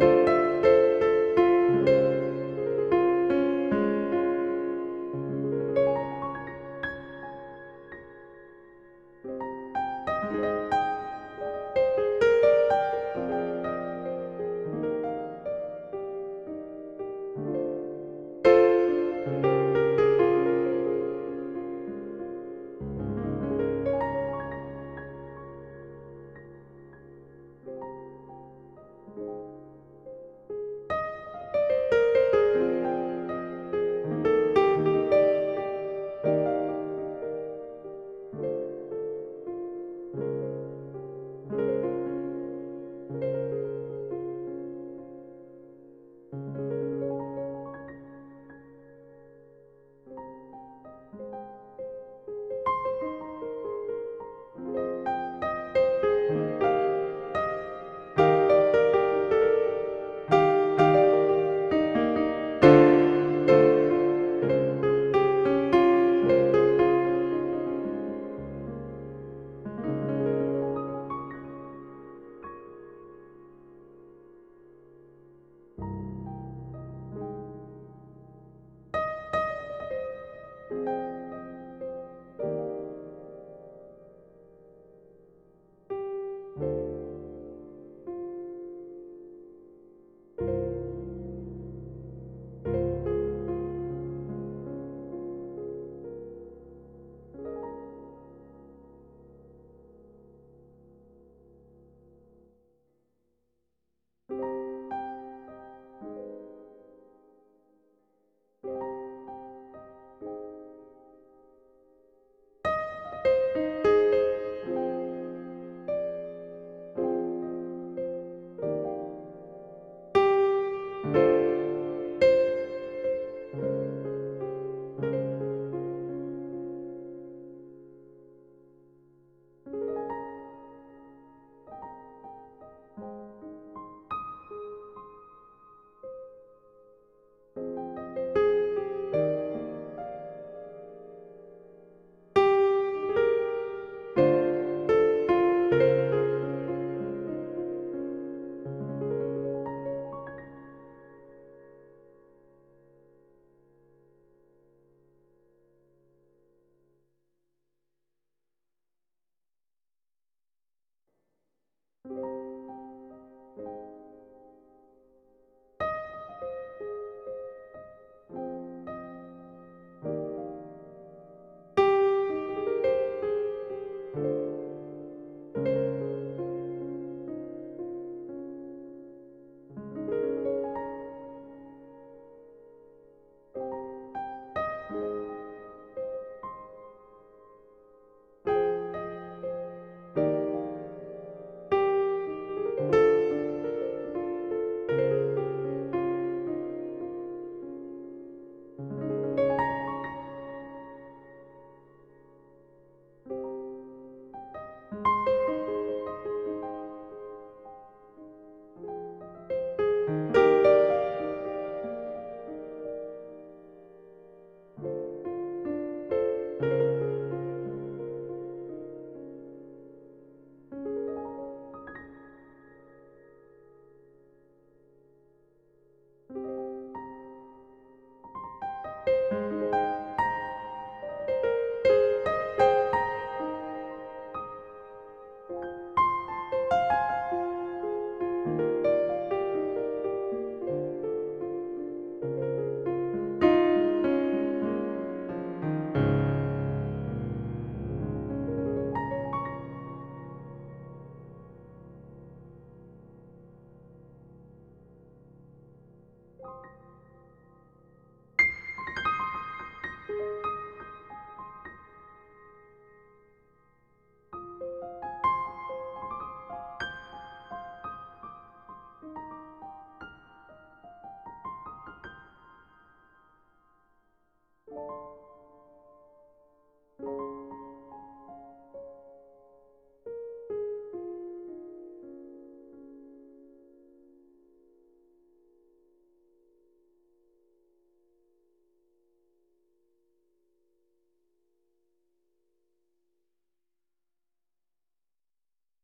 you